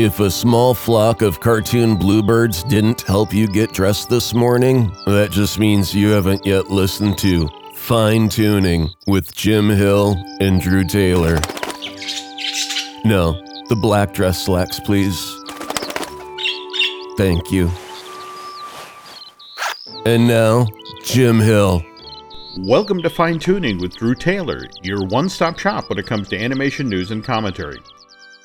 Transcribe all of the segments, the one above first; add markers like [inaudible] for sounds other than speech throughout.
If a small flock of cartoon bluebirds didn't help you get dressed this morning, that just means you haven't yet listened to Fine Tuning with Jim Hill and Drew Taylor. No, the black dress slacks, please. Thank you. And now, Jim Hill. Welcome to Fine Tuning with Drew Taylor, your one stop shop when it comes to animation news and commentary.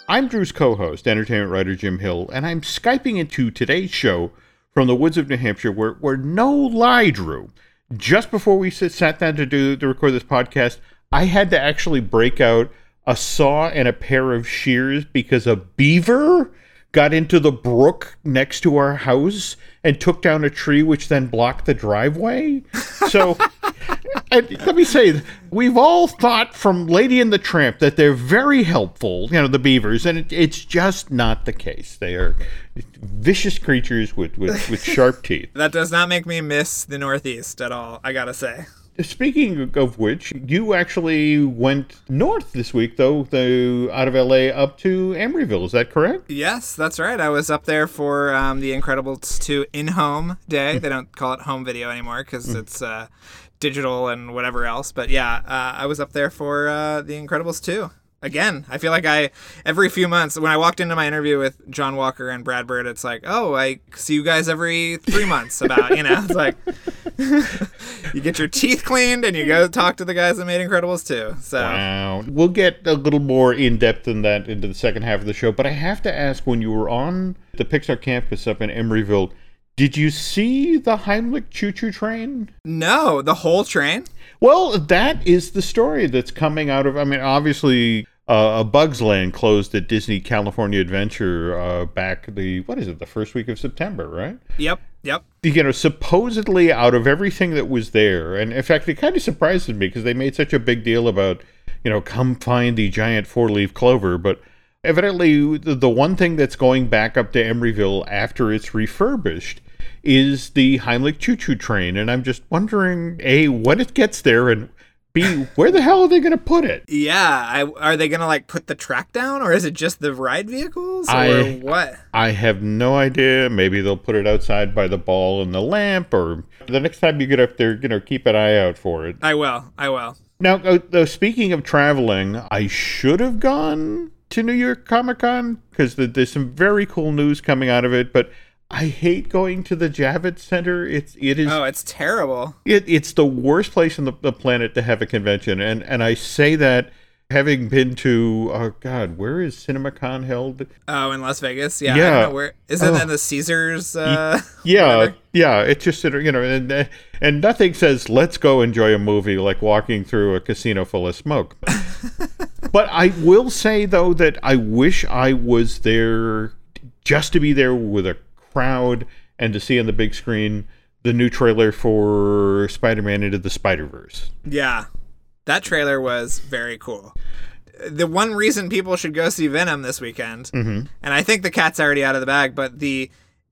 I'm Drew's co host, entertainment writer Jim Hill, and I'm Skyping into today's show from the woods of New Hampshire, where, where no lie, Drew, just before we sat down to do to record this podcast, I had to actually break out a saw and a pair of shears because a beaver got into the brook next to our house and took down a tree, which then blocked the driveway. So, [laughs] let me say, we've all thought from Lady and the Tramp that they're very helpful, you know, the beavers, and it, it's just not the case. They are vicious creatures with, with, with sharp teeth. [laughs] That does not make me miss the Northeast at all, I gotta say. Speaking of which, you actually went north this week, though, the, out of LA up to Emeryville. Is that correct? Yes, that's right. I was up there for um, the Incredibles 2 in home day. they don't call it home video anymore because mm. it's uh, digital and whatever else. But yeah, uh, I was up there for uh, the Incredibles 2 again, I feel like I every few months when I walked into my interview with John Walker and Brad Bird, it's like, oh, I see you guys every three months about you know, it's like [laughs] you get your teeth cleaned and you go talk to the guys that made Incredibles too. So wow, we'll get a little more in depth than that into the second half of the show. But I have to ask, when you were on the Pixar campus up in Emeryville. Did you see the Heimlich choo choo train? No, the whole train? Well, that is the story that's coming out of. I mean, obviously, uh, a Bugs Land closed at Disney California Adventure uh, back the what is it the first week of September, right? Yep, yep. You know, supposedly out of everything that was there, and in fact, it kind of surprises me because they made such a big deal about you know come find the giant four leaf clover, but evidently the, the one thing that's going back up to Emeryville after it's refurbished is the Heimlich choo choo train, and I'm just wondering a when it gets there and B, where the hell are they going to put it? Yeah, I, are they going to like put the track down, or is it just the ride vehicles, or I, what? I have no idea. Maybe they'll put it outside by the ball and the lamp, or the next time you get up there, you know, keep an eye out for it. I will. I will. Now, uh, speaking of traveling, I should have gone to New York Comic Con because there's some very cool news coming out of it, but I hate going to the Javits Center. It's it is. Oh, it's terrible. It, it's the worst place on the, the planet to have a convention, and and I say that having been to oh god where is cinemacon held oh in las vegas yeah yeah where is it oh. in the caesars uh, [laughs] yeah whatever? yeah it's just you know and and nothing says let's go enjoy a movie like walking through a casino full of smoke [laughs] but i will say though that i wish i was there just to be there with a crowd and to see on the big screen the new trailer for Spider-Man into the Spider-Verse. Yeah. That trailer was very cool. The one reason people should go see Venom this weekend, mm-hmm. and I think the cat's already out of the bag, but the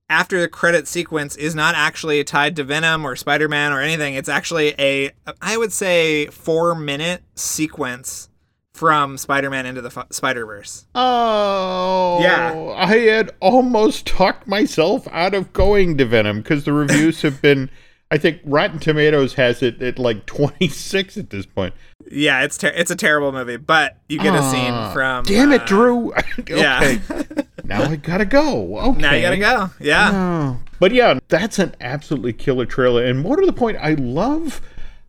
after the credit sequence is not actually tied to Venom or Spider-Man or anything. It's actually a I would say 4 minute sequence from Spider-Man into the F- Spider-Verse. Oh, yeah. I had almost talked myself out of going to Venom because the reviews have [laughs] been. I think Rotten Tomatoes has it at like 26 at this point. Yeah, it's ter- it's a terrible movie, but you get a scene ah, from. Damn it, uh, Drew! [laughs] okay. Yeah. now I gotta go. Okay. [laughs] Now you gotta go. Yeah. Oh. But yeah, that's an absolutely killer trailer. And more to the point, I love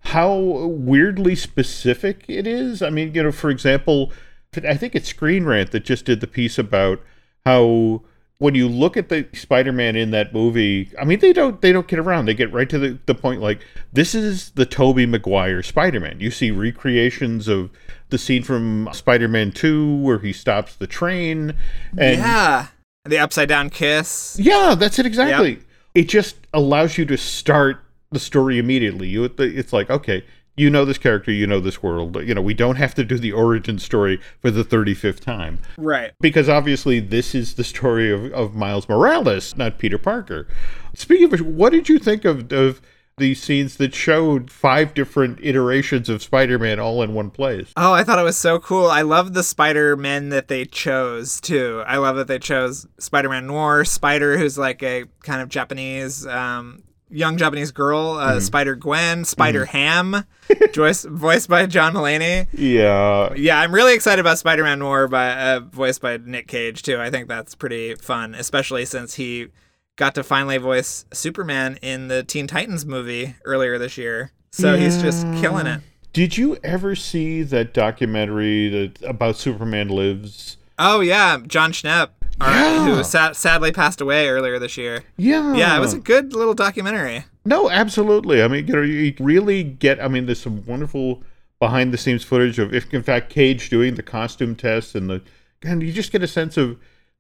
how weirdly specific it is. I mean, you know, for example, I think it's Screen Rant that just did the piece about how when you look at the Spider-Man in that movie, I mean, they don't they don't get around. They get right to the, the point. Like this is the Tobey Maguire Spider-Man. You see recreations of the scene from Spider-Man Two where he stops the train. And yeah, the upside down kiss. Yeah, that's it exactly. Yep. It just allows you to start the story immediately. You it's like okay, you know this character, you know this world. You know, we don't have to do the origin story for the 35th time. Right. Because obviously this is the story of, of Miles Morales, not Peter Parker. Speaking of which, what did you think of, of these scenes that showed five different iterations of Spider-Man all in one place. Oh, I thought it was so cool. I love the Spider Men that they chose too. I love that they chose Spider Man Noir, Spider, who's like a kind of Japanese um, young Japanese girl, uh, Spider Gwen, Spider Ham, Joyce, voiced by John Mulaney. Yeah. Yeah, I'm really excited about Spider Man Noir, by uh, voiced by Nick Cage too. I think that's pretty fun, especially since he got to finally voice Superman in the Teen Titans movie earlier this year. So he's just killing it. Did you ever see that documentary that about Superman Lives? Oh yeah, Jon Schnepp, Yeah. who sa- sadly passed away earlier this year. Yeah. Yeah, it was a good little documentary. No, absolutely. I mean, you know, you really get. I mean, there's some wonderful behind the scenes footage of, if in fact, Cage doing the costume test and the, and you just get a sense of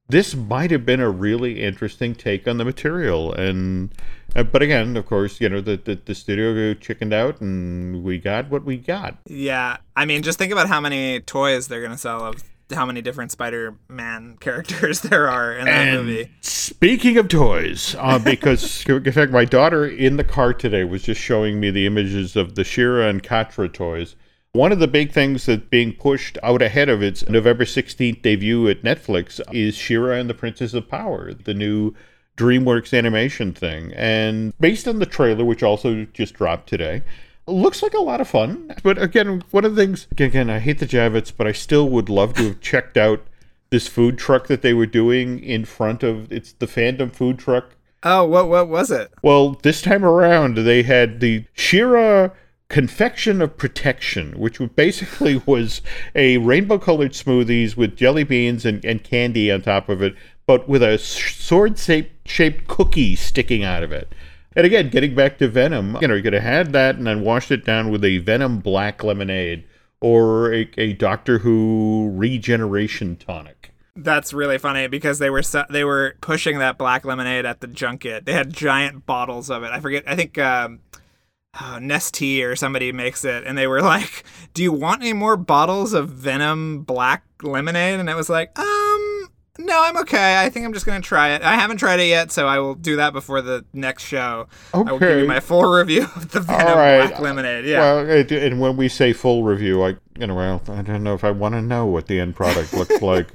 this might have been a really interesting take on the material. And, uh, but again, of course, you know, the the, the studio chickened out, and we got what we got. Yeah, I mean, just think about how many toys they're gonna sell of how many different Spider-Man [laughs] characters there are in that And movie. Speaking of toys, uh, [laughs] because in fact, my daughter in the car today was just showing me the images of the She-Ra and Catra toys. One of the big things that's being pushed out ahead of its November 16th debut at Netflix is She-Ra and the Princess of Power, the new DreamWorks animation thing. And based on the trailer, which also just dropped today, looks like a lot of fun. But again, one of the things, again, I hate the Javits, but I still would love to have checked out this food truck that they were doing in front of it's the fandom food truck. Oh, what what was it? Well, this time around they had the She-Ra confection of protection, which basically [laughs] was a rainbow colored smoothies with jelly beans and, and candy on top of it, but with a sword shaped cookie sticking out of it. And again, getting back to Venom, you know, you could have had that and then washed it down with a Venom black lemonade or a, a Doctor Who regeneration tonic. That's really funny because they were se- they were pushing that black lemonade at the junket. They had giant bottles of it. I forget. I think um, oh, or somebody makes it, and they were [laughs] like, "Do you want any more bottles of Venom black lemonade?" And it was like, um, no, I'm okay. I think I'm just gonna try it. I haven't tried it yet, so I will do that before the next show. I will give you my full review of the Venom All right. black lemonade. Yeah. Well, and when we say full review, I you know, well, I don't know if I want to know what the end product looks like.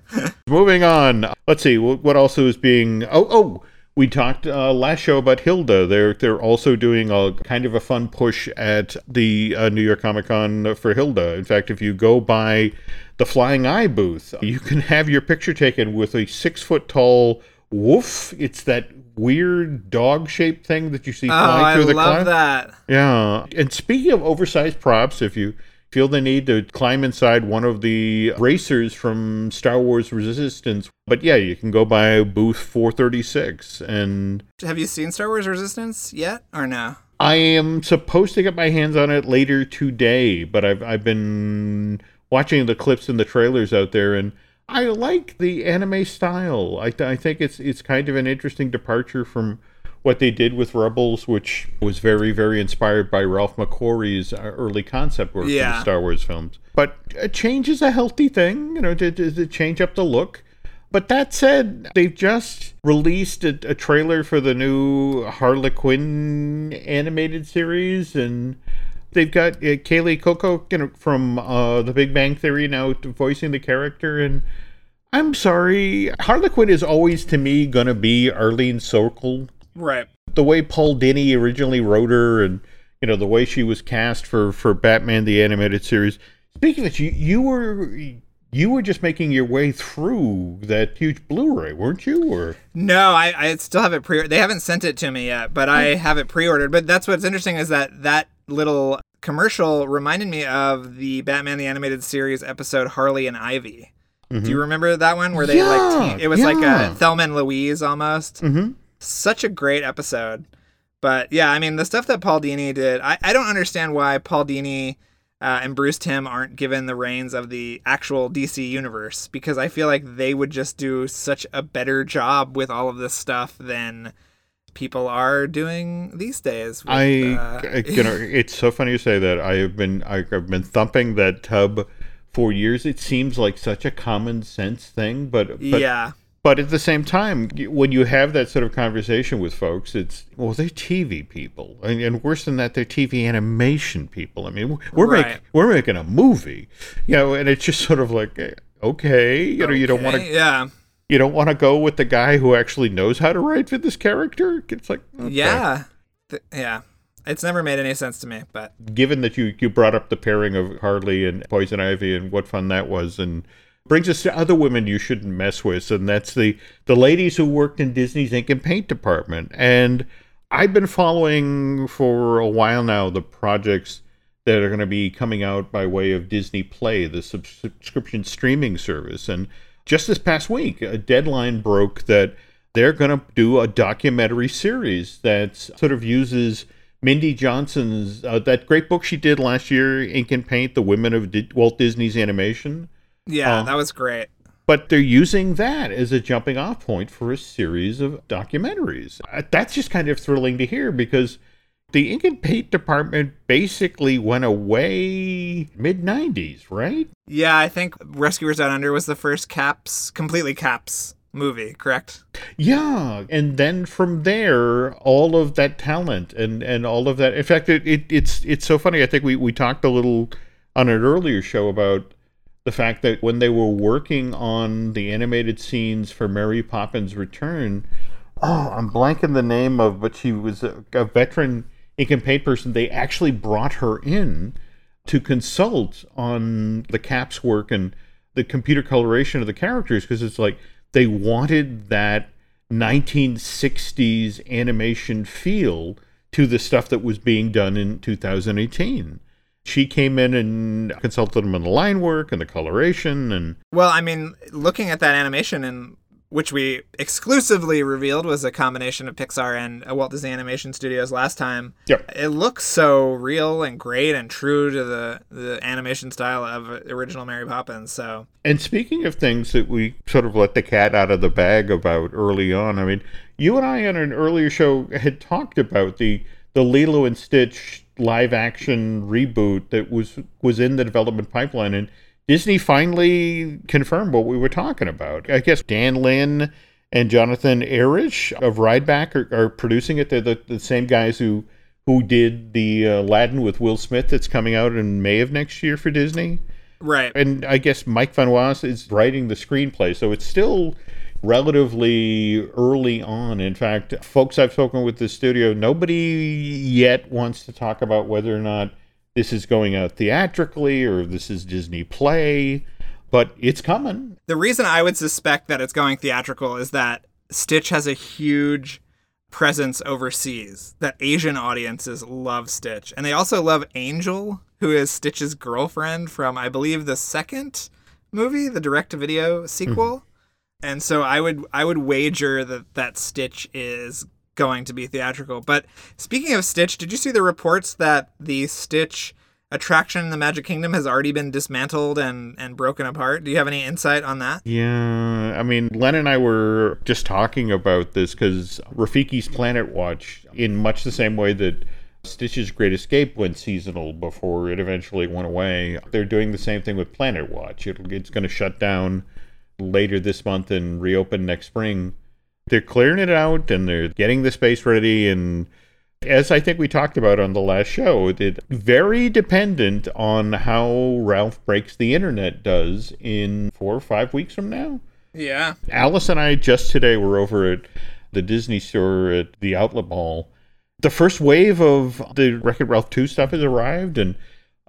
[laughs] Moving on. Let's see what, what also is being. Oh, oh. We talked uh, last show about Hilda. They're they're also doing a kind of a fun push at the uh, New York Comic Con for Hilda. In fact, if you go by the Flying Eye booth, you can have your picture taken with a six foot tall woof. It's that weird dog shaped thing that you see oh, flying I through the cool. I love cloud. that. Yeah. And speaking of oversized props, if you feel the need to climb inside one of the racers from Star Wars Resistance, but yeah, you can go by booth 436. And Have you seen Star Wars Resistance yet, or no? I am supposed to get my hands on it later today, but I've, I've been watching the clips and the trailers out there and I like the anime style. I, th- I think it's it's kind of an interesting departure from what they did with Rebels, which was very, very inspired by Ralph McQuarrie's uh, early concept work for Yeah. the Star Wars films. But a change is a healthy thing, you know, to, to, to change up the look. But that said, they've just released a, a trailer for the new Harley Quinn animated series, and they've got uh, Kaley Cuoco you know, from uh, The Big Bang Theory now voicing the character, and I'm sorry, Harley Quinn is always to me gonna be Arleen Sorkin. Right. The way Paul Dini originally wrote her, and you know the way she was cast for for Batman the animated series. Speaking of which, you you were you were just making your way through that huge Blu-ray, weren't you? Or No, I, I still have it pre. They haven't sent it to me yet, but I have it pre-ordered. But that's what's interesting is that that little commercial reminded me of the Batman the Animated Series episode Harley and Ivy. Do you remember that one where they Yeah, like te- it was like a Thelma and Louise almost? Mhm. Such a great episode. But yeah, I mean the stuff that Paul Dini did, I, I don't understand why Paul Dini uh, and Bruce Timm aren't given the reins of the actual DC universe because I feel like they would just do such a better job with all of this stuff than people are doing these days. with, I, uh, you [laughs] know, it's so funny you say that. I have been, I, I've been thumping that tub for years. It seems like such a common sense thing, but, but yeah, But at the same time, when you have that sort of conversation with folks, it's well, they're TV people, and, and worse than that, they're TV animation people. I mean, we're Right. making we're making a movie, you know, and it's just [laughs] sort of like, eh, okay, you know, you don't want to Yeah. you don't want to go with the guy who actually knows how to write for this character. It's like, okay. Yeah. Th- yeah. It's never made any sense to me, but given that you you brought up the pairing of Harley and Poison Ivy and what fun that was, and brings us to other women you shouldn't mess with, and that's the the ladies who worked in Disney's ink and paint department. And I've been following for a while now the projects that are going to be coming out by way of Disney Play, the subscription streaming service. And just this past week, a deadline broke that they're going to do a documentary series that sort of uses Mindy Johnson's uh, that great book she did last year, Ink and Paint: The Women of Di- Walt Disney's Animation. Yeah, Oh. that was great. But they're using that as a jumping off point for a series of documentaries. Uh, That's just kind of thrilling to hear because the ink and paint department basically went away mid 90s, right? Yeah, I think Rescuers Down Under was the first Caps, completely Caps movie, correct? Yeah, and then from there, all of that talent and and all of that. In fact, it, it it's it's so funny. I think we we talked a little on an earlier show about the fact that when they were working on the animated scenes for Mary Poppins Return, oh, I'm blanking the name of, but she was a, a veteran ink and paint person. They actually brought her in to consult on the caps work and the computer coloration of the characters because it's like they wanted that 1960s animation feel to the stuff that was being done in 2018. She came in and consulted him on the line work and the coloration and Well, I mean, looking at that animation and which we exclusively revealed was a combination of Pixar and uh, Walt Disney Animation Studios last time. Yep. It looks so real and great and true to the the animation style of original Mary Poppins. So, And speaking of things that we sort of let the cat out of the bag about early on, I mean, you and I on an earlier show had talked about the the Lilo and Stitch live action reboot that was was in the development pipeline and Disney finally confirmed what we were talking about. I guess Dan Lin and Jonathan Eirich of Rideback are, are producing it. They're the, the same guys who who did the uh, Aladdin with Will Smith that's coming out in May of next year for Disney right. and I guess Mike Van Waes is writing the screenplay, so it's still relatively early on. In fact, folks I've spoken with the studio, nobody yet wants to talk about whether or not this is going out theatrically or this is Disney Play, but it's coming. The reason I would suspect that it's going theatrical is that Stitch has a huge presence overseas. That Asian audiences love Stitch. And they also love Angel, who is Stitch's girlfriend from I believe the second movie, the direct to video sequel. And so I would I would wager that that Stitch is going to be theatrical. But speaking of Stitch, did you see the reports that the Stitch attraction in the Magic Kingdom has already been dismantled and and broken apart? Do you have any insight on that? Yeah, I mean, Len and I were just talking about this because Rafiki's Planet Watch, in much the same way that Stitch's Great Escape went seasonal before it eventually went away, they're doing the same thing with Planet Watch. It'll, it's going to shut down later this month and reopen next spring. They're clearing it out and they're getting the space ready and as I think we talked about on the last show, it very dependent on how Ralph Breaks the Internet does in four or five weeks from now. Yeah. Alice and I just today were over at the Disney store at the Outlet Mall. The first wave of the Wreck-It Ralph 2 stuff has arrived, and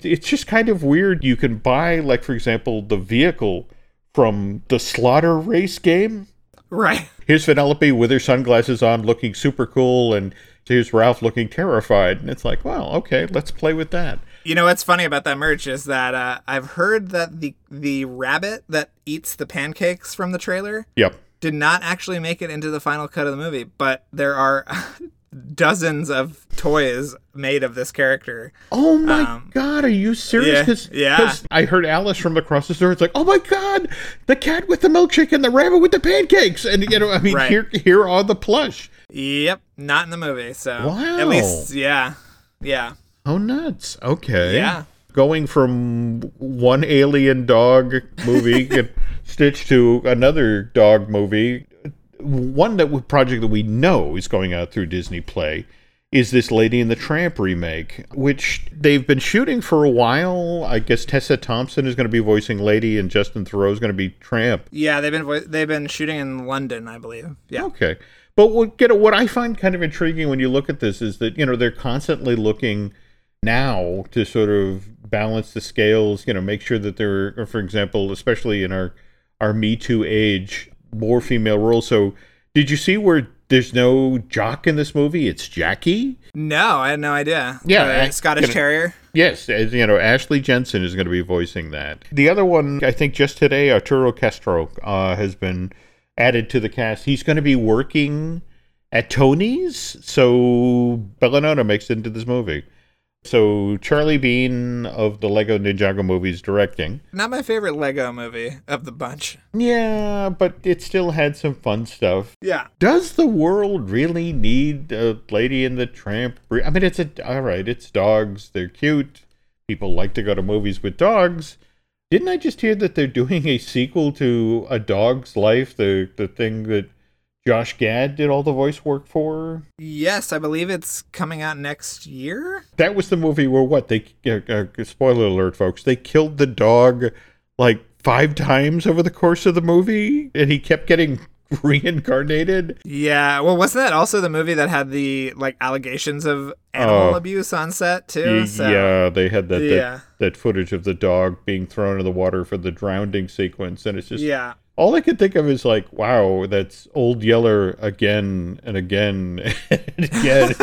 it's just kind of weird. You can buy, like, for example, the vehicle from the Slaughter Race game. Right. Here's Vanellope with her sunglasses on, looking super cool, and here's Ralph looking terrified. And it's like, well, okay, let's play with that. You know what's funny about that merch is that uh, I've heard that the the rabbit that eats the pancakes from the trailer Yep. did not actually make it into the final cut of the movie, but there are [laughs] dozens of toys made of this character. Oh my Um, god, are you serious? yeah, Cause, yeah. 'cause I heard Alice from across the store. It's like, oh my god, the cat with the milkshake and the rabbit with the pancakes, and you know, I mean, Right. here, here are the plush. Yep, not in the movie. So Wow. at least, yeah, yeah, Oh nuts. Okay. Yeah. Going from one alien dog movie [laughs] stitch to another dog movie. One that project that we know is going out through Disney Play is this Lady and the Tramp remake, which they've been shooting for a while. I guess Tessa Thompson is going to be voicing Lady, and Justin Theroux is going to be Tramp. Yeah, they've been vo- they've been shooting in London, I believe. Yeah. Okay. But what you know, what I find kind of intriguing when you look at this is that you know they're constantly looking now to sort of balance the scales. You know, make sure that they're, for example, especially in our our Me Too age, more female roles. So, did you see where there's no jock in this movie? It's Jackie. No, I had no idea. Yeah, Uh, I- Scottish know- Terrier. Yes, as you know, Ashley Jensen is going to be voicing that. The other one, I think, just today, Arturo Castro uh, has been added to the cast. He's going to be working at Tony's, so Bellanona makes it into this movie. So Charlie Bean of the Lego Ninjago movies directing. Not my favorite Lego movie of the bunch. Yeah, but it still had some fun stuff. Yeah. Does the world really need a Lady in the Tramp? I mean, it's a all right. It's dogs. They're cute. People like to go to movies with dogs. Didn't I just hear that they're doing a sequel to A Dog's Life, the the thing that Josh Gad did all the voice work for? Yes, I believe it's coming out next year. That was the movie where what they uh, uh, spoiler alert, folks. They killed the dog like five times over the course of the movie, and he kept getting [laughs] reincarnated. Yeah. Well, wasn't that also the movie that had the like allegations of animal Oh. abuse on set too? Y- So, yeah, they had that, Yeah. that that footage of the dog being thrown in the water for the drowning sequence, and it's just Yeah. All I could think of is like, wow, that's Old Yeller again and again [laughs] and again. [laughs]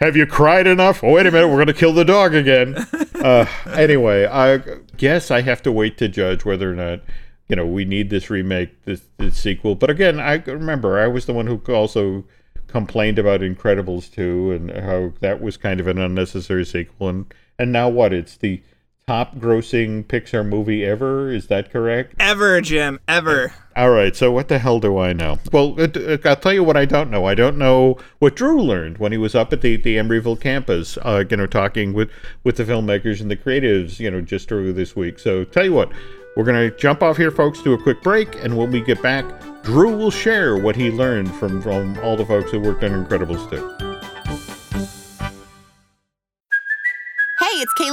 Have you cried enough? Oh, wait a minute, we're gonna kill the dog again. Uh, anyway, I guess I have to wait to judge whether or not you know we need this remake, this, this sequel. But again, I remember I was the one who also complained about Incredibles 2 and how that was kind of an unnecessary sequel. And and now what? It's the top grossing Pixar movie ever. Is that correct? Ever, Jim. Ever. All right. So what the hell do I know? Well, I'll tell you what I don't know. I don't know what Drew learned when he was up at the, the Emeryville campus, uh, you know, talking with, with the filmmakers and the creatives, you know, just earlier this week. So tell you what, we're going to jump off here, folks, do a quick break. And when we get back, Drew will share what he learned from, from all the folks who worked on Incredibles 2.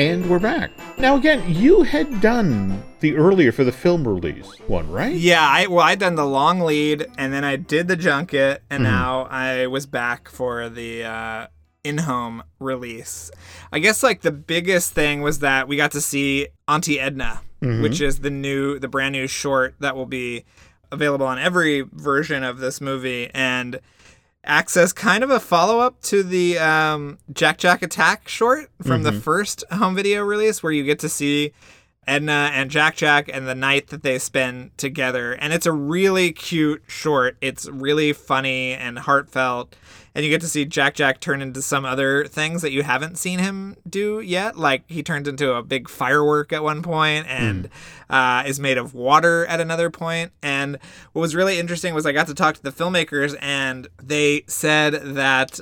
And we're back. Now, again, you had done the earlier for the film release one, right? Yeah, I well, I done the long lead, and then I did the junket, and Mm-hmm. now I was back for the uh, in-home release. I guess like the biggest thing was that we got to see Auntie Edna, Mm-hmm. which is the new, the brand new short that will be available on every version of this movie, and acts as kind of a follow-up to the um, Jack Jack Attack short from Mm-hmm. the first home video release, where you get to see Edna and Jack Jack and the night that they spend together. And it's a really cute short. It's really funny and heartfelt. And you get to see Jack Jack turn into some other things that you haven't seen him do yet. Like he turns into a big firework at one point and uh, is made of water at another point. And what was really interesting was I got to talk to the filmmakers and they said that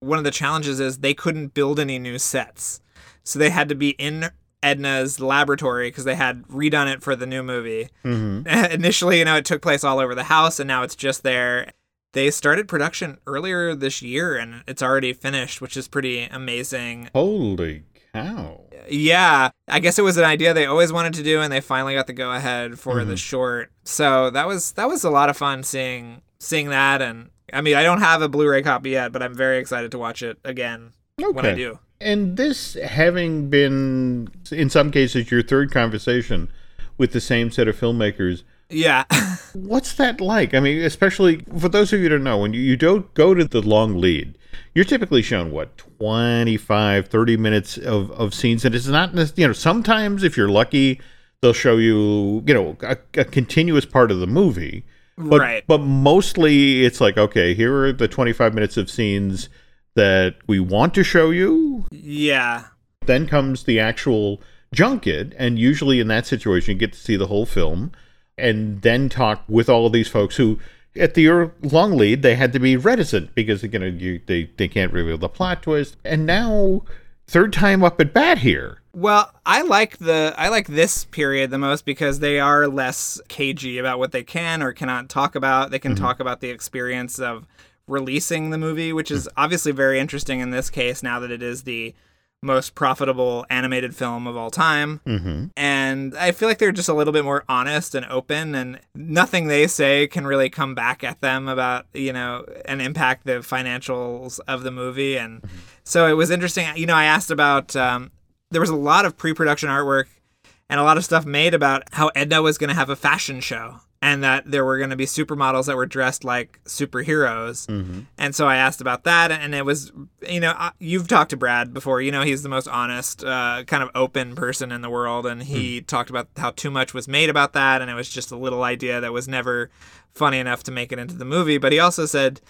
one of the challenges is they couldn't build any new sets. So they had to be in Edna's laboratory because they had redone it for the new movie. Mm-hmm. [laughs] Initially, you know, it took place all over the house and now it's just there. They started production earlier this year and it's already finished, which is pretty amazing. Holy cow. Yeah, I guess it was an idea they always wanted to do and they finally got the go ahead for the mm-hmm. short. So that was that was a lot of fun seeing seeing that and I mean, I don't have a Blu-ray copy yet, but I'm very excited to watch it again when I do. And this having been, in some cases, your third conversation with the same set of filmmakers, Yeah. [laughs] What's that like? I mean, especially for those of you who don't know, when you, you don't go to the long lead, you're typically shown what 25 30 minutes of, of scenes and it's not you know sometimes if you're lucky they'll show you you know a, a continuous part of the movie but, Right. but mostly it's like okay here are the 25 minutes of scenes that we want to show you yeah. then comes the actual junket and usually in that situation you get to see the whole film and then talk with all of these folks who at the long lead they had to be reticent because you know you, they, they can't reveal the plot twist and now third time up at bat here Well, I like the I like this period the most because they are less cagey about what they can or cannot talk about. They can mm-hmm. talk about the experience of releasing the movie, which is obviously very interesting in this case now that it is the most profitable animated film of all time. mm-hmm. And I feel like they're just a little bit more honest and open, and nothing they say can really come back at them about, you know, and impact the financials of the movie. And so it was interesting. You know, I asked about, um, there was a lot of pre production artwork and a lot of stuff made about how Edna was going to have a fashion show and that there were going to be supermodels that were dressed like superheroes. And so I asked about that, and it was, you know, you've talked to Brad before. You know, he's the most honest, uh, kind of open person in the world, and he talked about how too much was made about that, and it was just a little idea that was never funny enough to make it into the movie. But he also said,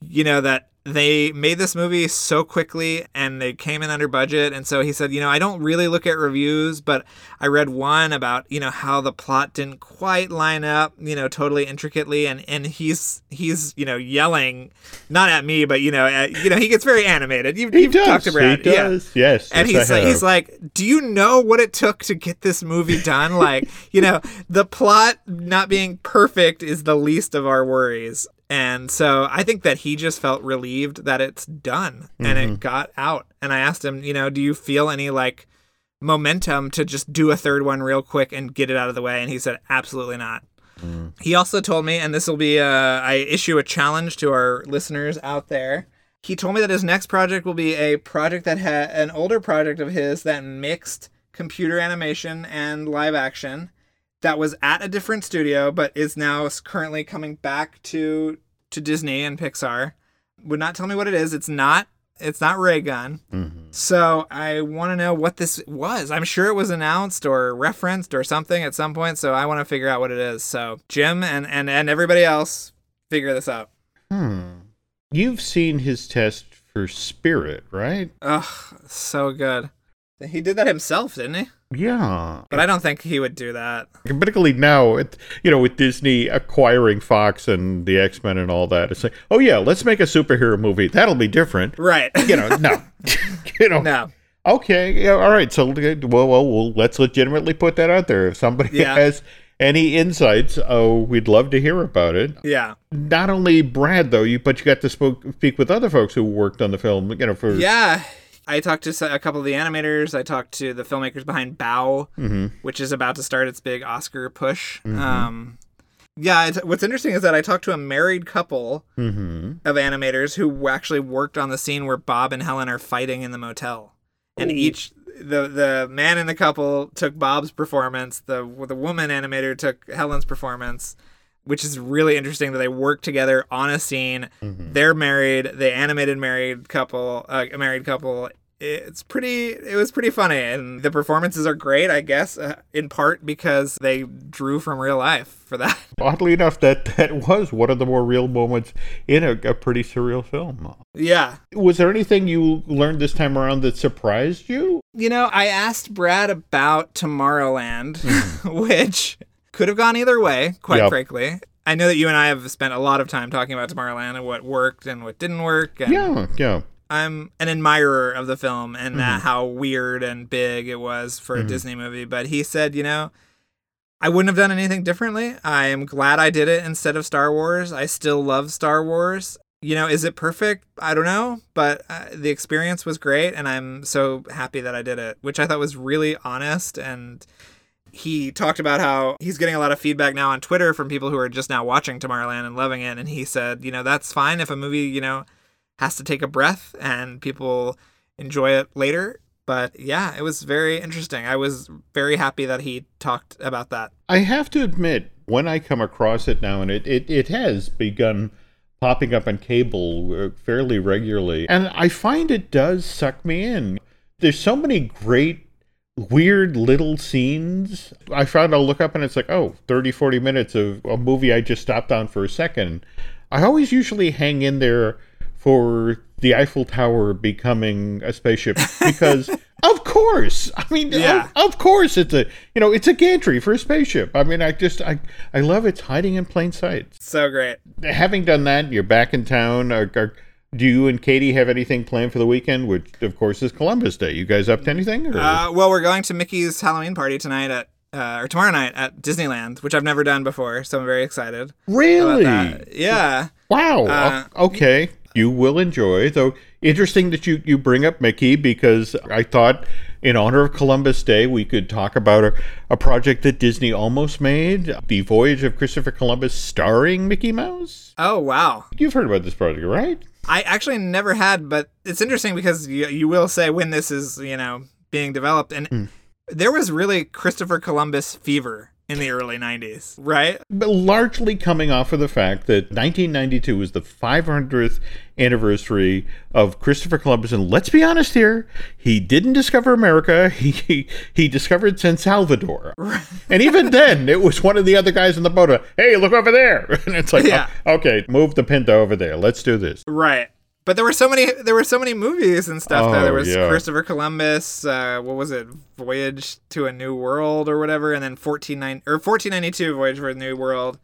you know, that they made this movie so quickly and they came in under budget. And so he said, you know, I don't really look at reviews, but I read one about, you know, how the plot didn't quite line up, you know, totally intricately. And, and he's, he's, you know, yelling, not at me, but, you know, at, you know, he gets very animated. You've, he you've does talked Brad. he Yeah. does yes And yes, he's like, he's like, do you know what it took to get this movie done? Like, you know, the plot not being perfect is the least of our worries. And so I think that he just felt relieved that it's done and Mm-hmm. it got out. And I asked him, you know, do you feel any like momentum to just do a third one real quick and get it out of the way? And he said, absolutely not. Mm. He also told me, and this will be, uh, I issue a challenge to our listeners out there. He told me that his next project will be a project that had an older project of his that mixed computer animation and live action that was at a different studio but is now currently coming back to to Disney and Pixar. Would not tell me what it is. It's not it's not Ray Gunn. Mhm. So I want to know what this was. I'm sure it was announced or referenced or something at some point. So I want to figure out what it is. So Jim and and and everybody else, figure this out. Hmm. you've seen his test for spirit right Ugh, so good. He did that himself, didn't he? yeah But I don't think he would do that. particularly now, it, you know, with Disney acquiring Fox and the X Men and all that, it's like, oh yeah, let's make a superhero movie. That'll be different. Right. You know, no, [laughs] [laughs] you know, no. okay, yeah, all right. So, well, well, well, let's legitimately put that out there. If somebody Yeah. has any insights, oh, we'd love to hear about it. Yeah. Not only Brad though, you but you got to spoke, speak with other folks who worked on the film. You know, for Yeah. I talked to a couple of the animators. I talked to the filmmakers behind Bao, Mhm. which is about to start its big Oscar push. Um, yeah, it's, what's interesting is that I talked to a married couple Mhm. of animators who actually worked on the scene where Bob and Helen are fighting in the motel, and each the the man in the couple took Bob's performance. The the woman animator took Helen's performance. Which is really interesting that they work together on a scene. They're married. They animated married couple, uh, a married couple. It's pretty. It was pretty funny, and the performances are great. I guess uh, in part because they drew from real life for that. [laughs] oddly enough, that that was one of the more real moments in a, a pretty surreal film. yeah, Was there anything you learned this time around that surprised you? You know, I asked Brad about Tomorrowland, [laughs] which could have gone either way, quite Yep. frankly. I know that you and I have spent a lot of time talking about Tomorrowland and what worked and what didn't work. And Yeah, yeah. I'm an admirer of the film and that how weird and big it was for a Disney movie. But he said, you know, I wouldn't have done anything differently. I am glad I did it instead of Star Wars. I still love Star Wars. You know, is it perfect? I don't know, but uh, the experience was great, and I'm so happy that I did it, which I thought was really honest. And he talked about how he's getting a lot of feedback now on Twitter from people who are just now watching Tomorrowland and loving it. And he said, you know, that's fine if a movie, you know, has to take a breath and people enjoy it later. But yeah, it was very interesting. I was very happy that he talked about that. I have to admit, when I come across it now, and it, it, it has begun popping up on cable uh, fairly regularly, and I find it does suck me in. There's so many great weird little scenes. I found I'll look up and it's like, oh, 30, 40 minutes of a movie I just stopped on for a second. I always usually hang in there for the Eiffel Tower becoming a spaceship because [laughs] of course. I mean Yeah. of, of course it's a you know, it's a gantry for a spaceship. I mean I just I I love it's hiding in plain sight. So great. Having done that, you're back in town. Do you and Katie have anything planned for the weekend? Which, of course, is Columbus Day. You guys up to anything? Or? Uh, well, we're going to Mickey's Halloween party tonight at uh, or tomorrow night at Disneyland, which I've never done before, so I'm very excited. really? Yeah. Wow. Uh, okay. You will enjoy. Though interesting that you, you bring up Mickey because I thought in honor of Columbus Day we could talk about a, a project that Disney almost made, The Voyage of Christopher Columbus starring Mickey Mouse. Oh wow. You've heard about this project, right? I actually never had, but it's interesting because you, you will say when this is, you know, being developed. And hmm. there was really Christopher Columbus fever in the early 90s, right? But largely coming off of the fact that 1992 was the 500th anniversary of Christopher Columbus, and let's be honest here, he didn't discover America. [laughs] He he, he discovered San Salvador, and even then, it was one of the other guys in the boat. Hey, look over there! [laughs] And it's like, Yeah. "Oh, okay, move the Pinto over there. Let's do this. Right. But there were so many there were so many movies and stuff though. Oh, There was yeah. Christopher Columbus, uh, what was it? Voyage to a New World or whatever and then 149 or 1492 Voyage for a New World.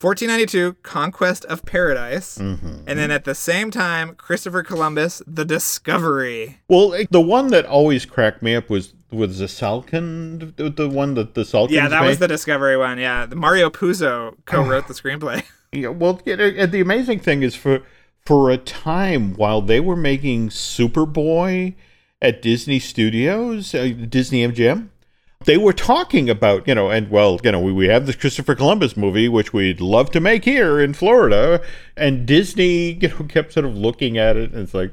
1492 Conquest of Paradise. Mm-hmm. And then at the same time Christopher Columbus The Discovery. Well, the one that always cracked me up was was the Salkind, the, one that the Salkind. Yeah, that made? was the Discovery one. Yeah, Mario Puzo co-wrote [sighs] the screenplay. [laughs] Yeah, well, the amazing thing is for for a time while they were making Superboy at Disney Studios, uh, Disney MGM, they were talking about you know, and well, you know, we, we have this Christopher Columbus movie which we'd love to make here in Florida, and Disney you know [laughs] kept sort of looking at it, and it's like,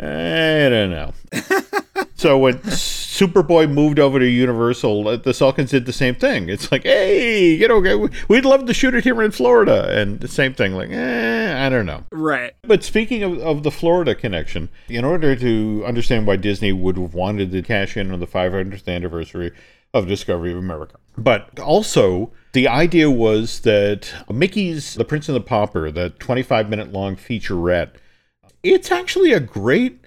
I don't know. [laughs] So when Superboy moved over to Universal, uh, the Salkinds did the same thing. It's like, hey, you know, we- we'd love to shoot it here in Florida, and the same thing. Like, eh, I don't know. right. But speaking of, of the Florida connection, in order to understand why Disney would have wanted to cash in on the 500th anniversary of Discovery of America, but also the idea was that Mickey's The Prince and the Pauper, the 25 minute long featurette, it's actually a great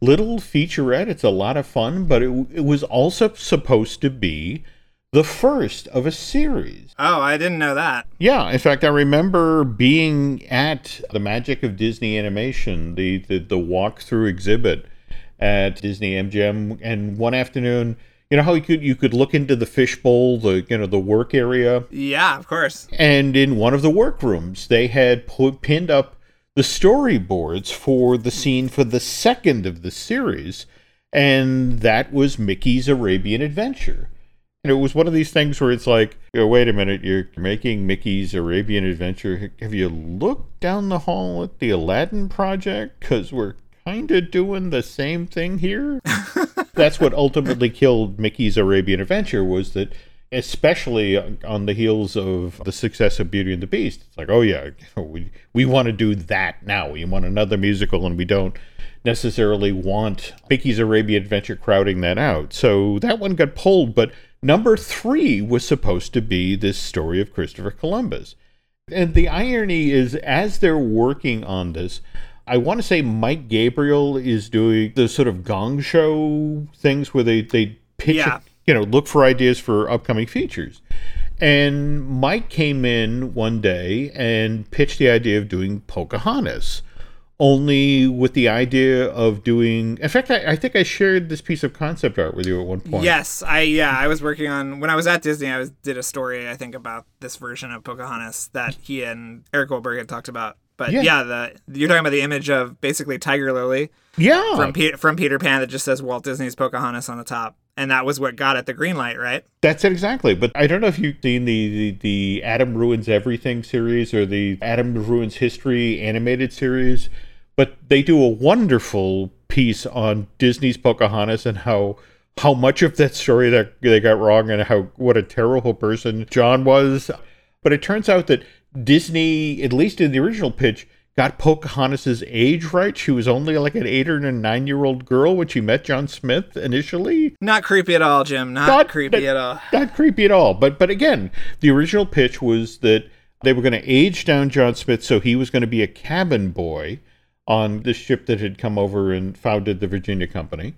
little featurette. It's a lot of fun, but it, it was also supposed to be the first of a series. Oh, I didn't know that. Yeah, in fact, I remember being at the Magic of Disney Animation, the the, the walkthrough exhibit at Disney MGM, and one afternoon, you know how you could you could look into the fishbowl, the you know the work area, Yeah, of course. and in one of the workrooms, they had put pinned up the storyboards for the scene for the second of the series, and that was Mickey's Arabian Adventure. And it was one of these things where it's like, know, wait a minute, you're making Mickey's Arabian Adventure. Have you looked down the hall at the Aladdin project? Because we're kind of doing the same thing here. [laughs] That's what ultimately killed Mickey's Arabian Adventure was that, especially on the heels of the success of Beauty and the Beast, it's like, oh yeah, [laughs] we we want to do that now. We want another musical, and we don't necessarily want Mickey's Arabian Adventure crowding that out. So that one got pulled, but number three was supposed to be this story of Christopher Columbus. And the irony is, as they're working on this, I want to say Mike Gabriel is doing the sort of gong show things where they, they pitch, Yeah. You know, look for ideas for upcoming features. And Mike came in one day and pitched the idea of doing Pocahontas, only with the idea of doing. In fact, I, I think I shared this piece of concept art with you at one point. Yes, I yeah, I was working on when I was at Disney. I was did a story I think about this version of Pocahontas that he and Eric Goldberg had talked about. But Yeah. yeah, the you're talking about the image of basically Tiger Lily Yeah. from Pe- from Peter Pan that just says Walt Disney's Pocahontas on the top, and that was what got it the green light, right? That's it exactly. But I don't know if you've seen the, the, the Adam Ruins Everything series or the Adam Ruins History animated series, but they do a wonderful piece on Disney's Pocahontas and how how much of that story that they got wrong and how what a terrible person John was. But it turns out that Disney, at least in the original pitch, got Pocahontas's age right. She was only like an eight or a nine year old girl when she met John Smith initially. Not creepy at all, Jim. Not, creepy at all. Not creepy at all. But but again, the original pitch was that they were going to age down John Smith so he was going to be a cabin boy on the ship that had come over and founded the Virginia Company.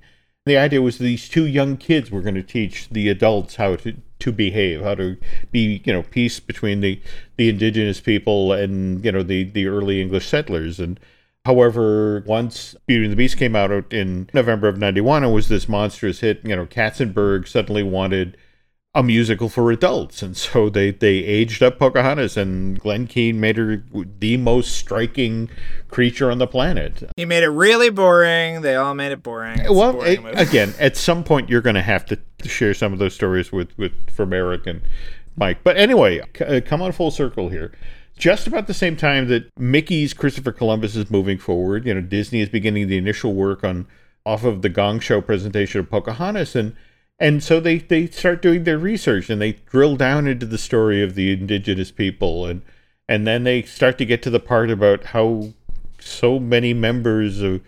The idea was these two young kids were going to teach the adults how to, to behave, how to be, you know, peace between the, the indigenous people and, you know, the, the early English settlers. And however, once Beauty and the Beast came out in November of 91 it was this monstrous hit, you know, Katzenberg suddenly wanted a musical for adults. And so they, they aged up Pocahontas, and Glen Keane made her the most striking creature on the planet. He made it really boring. They all made it boring. It's well, boring movie. again, at some point you're going to have to share some of those stories with, with from Eric and Mike. But anyway, c- uh, come on full circle here. Just about the same time that Mickey's Christopher Columbus is moving forward, you know, Disney is beginning the initial work on off of the Gong Show presentation of Pocahontas, and and so they they start doing their research and they drill down into the story of the indigenous people, and and then they start to get to the part about how so many members of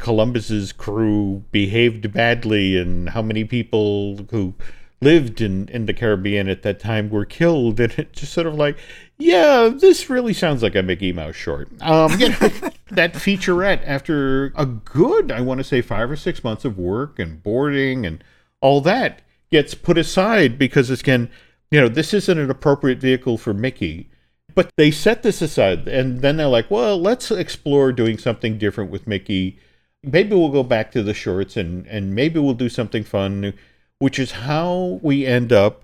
Columbus's crew behaved badly and how many people who lived in, in the Caribbean at that time were killed. And it just sort of like yeah this really sounds like a Mickey Mouse short. Um you know [laughs] that featurette after a good I want to say 5 or 6 months of work and boarding and all that gets put aside because again you know this isn't an appropriate vehicle for Mickey. But they set this aside and then they're like well let's explore doing something different with Mickey maybe we'll go back to the shorts and and maybe we'll do something fun which is how we end up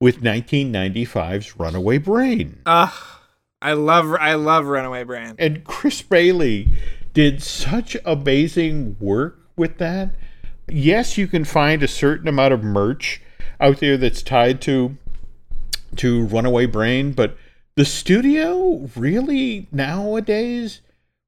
with 1995's Runaway Brain. Ugh. I love I love Runaway Brain. And Chris Bailey did such amazing work with that. Yes, you can find a certain amount of merch out there that's tied to to Runaway Brain, but the studio really nowadays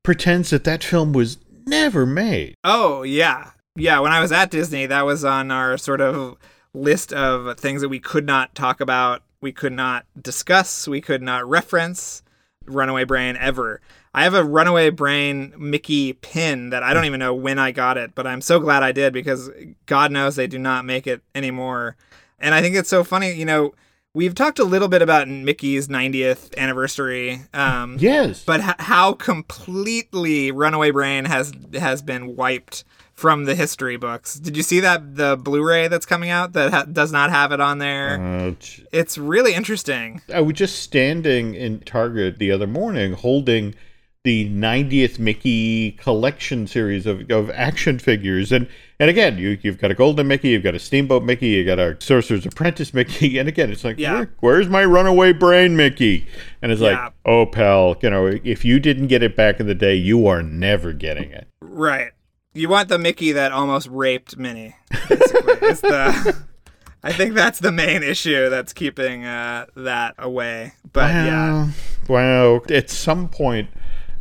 pretends that that film was never made. Oh yeah, yeah. When I was at Disney, that was on our sort of list of things that we could not talk about, we could not discuss, we could not reference. Runaway Brain ever. I have a Runaway Brain Mickey pin that I don't even know when I got it, but I'm so glad I did because God knows they do not make it anymore. And I think it's so funny, you know. We've talked a little bit about Mickey's 90th anniversary, um, Yes. but h- how completely Runaway Brain has has been wiped from the history books. Did you see that the Blu-ray that's coming out that ha- does not have it on there? Uh, it's really interesting. I was just standing in Target the other morning holding the 90th Mickey collection series of, of action figures. And and again, you, you've got a Golden Mickey, you've got a Steamboat Mickey, you've got a Sorcerer's Apprentice Mickey. [laughs] And again, it's like, Yeah. Where, where's my runaway brain Mickey? And it's Yeah. like, oh, pal, you know, if you didn't get it back in the day, you are never getting it. Right. You want the Mickey that almost raped Minnie. Basically, it's the. [laughs] I think that's the main issue that's keeping uh, that away. But yeah, Wow. Wow. At some point,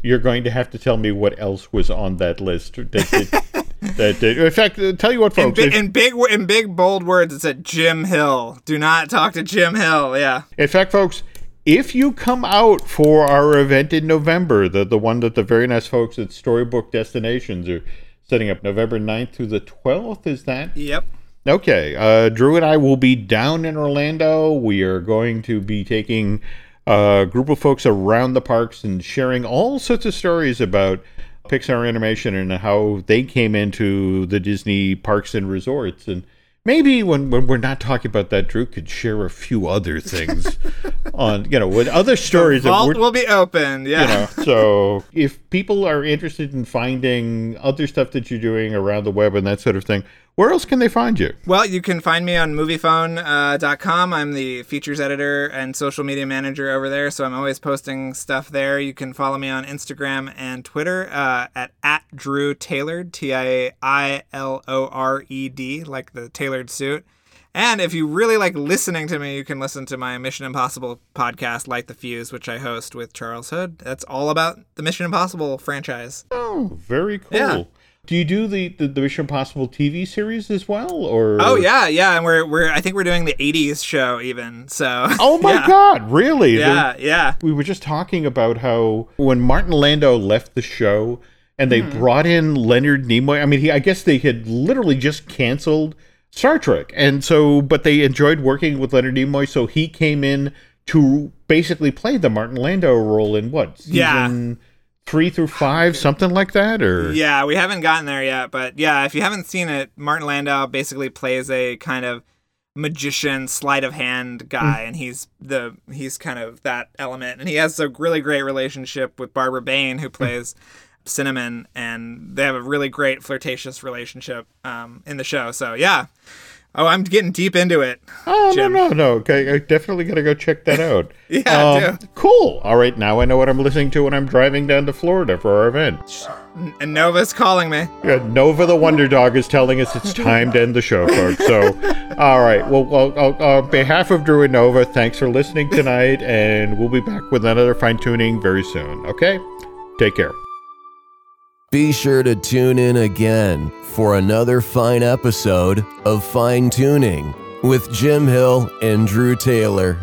you're going to have to tell me what else was on that list. That, that, that, that- in fact, uh, tell you what, in, folks. bi- if- in big in big bold words, it said Jim Hill. Do not talk to Jim Hill. Yeah. In fact, folks, if you come out for our event in November, the, the one that the very nice folks at Storybook Destinations are setting up November 9th through the 12th, is that? Yep. Okay. Uh, Drew and I will be down in Orlando. We are going to be taking a group of folks around the parks and sharing all sorts of stories about Pixar animation and how they came into the Disney parks and resorts. And maybe when, when we're not talking about that, Drew could share a few other things [laughs] on, you know, with other stories that Vault will be open, Yeah. you know so if people are interested in finding other stuff that you're doing around the web and that sort of thing where else can they find you Well, you can find me on moviefone.com. I'm the features editor and social media manager over there, so I'm always posting stuff there. You can follow me on Instagram and Twitter uh, at, at Drew Tailored, T I I L O R E D, like the tailored suit. And if you really like listening to me, you can listen to my Mission Impossible podcast, Light the Fuse, which I host with Charles Hood. That's all about the Mission Impossible franchise. oh very cool Yeah. Do you do the, the the Mission Impossible TV series as well, or? Oh yeah, yeah, and we're we're I think we're doing the '80s show even. So. [laughs] Oh my yeah. God! Really? Yeah, yeah. We were just talking about how when Martin Landau left the show and they Mm-hmm. brought in Leonard Nimoy. I mean, he I guess they had literally just canceled Star Trek, and so but they enjoyed working with Leonard Nimoy, so he came in to basically play the Martin Landau role in what season Yeah. Three through five, something like that, or Yeah, we haven't gotten there yet, but yeah, if you haven't seen it, Martin Landau basically plays a kind of magician sleight of hand guy and he's the he's kind of that element and he has a really great relationship with Barbara Bain who plays Cinnamon and they have a really great flirtatious relationship um, in the show. So yeah. Oh, I'm getting deep into it. Oh Jim. no no no! Okay, I definitely gotta go check that out. [laughs] Yeah, um, cool. All right, now I know what I'm listening to when I'm driving down to Florida for our event. And Nova's calling me. Yeah, Nova the Wonder Dog is telling us it's time to end the show, folks. So, [laughs] all right. Well, well uh, on behalf of Drew and Nova, thanks for listening tonight, and we'll be back with another fine tuning very soon. Okay, take care. Be sure to tune in again for another fine episode of Fine Tuning with Jim Hill and Drew Taylor.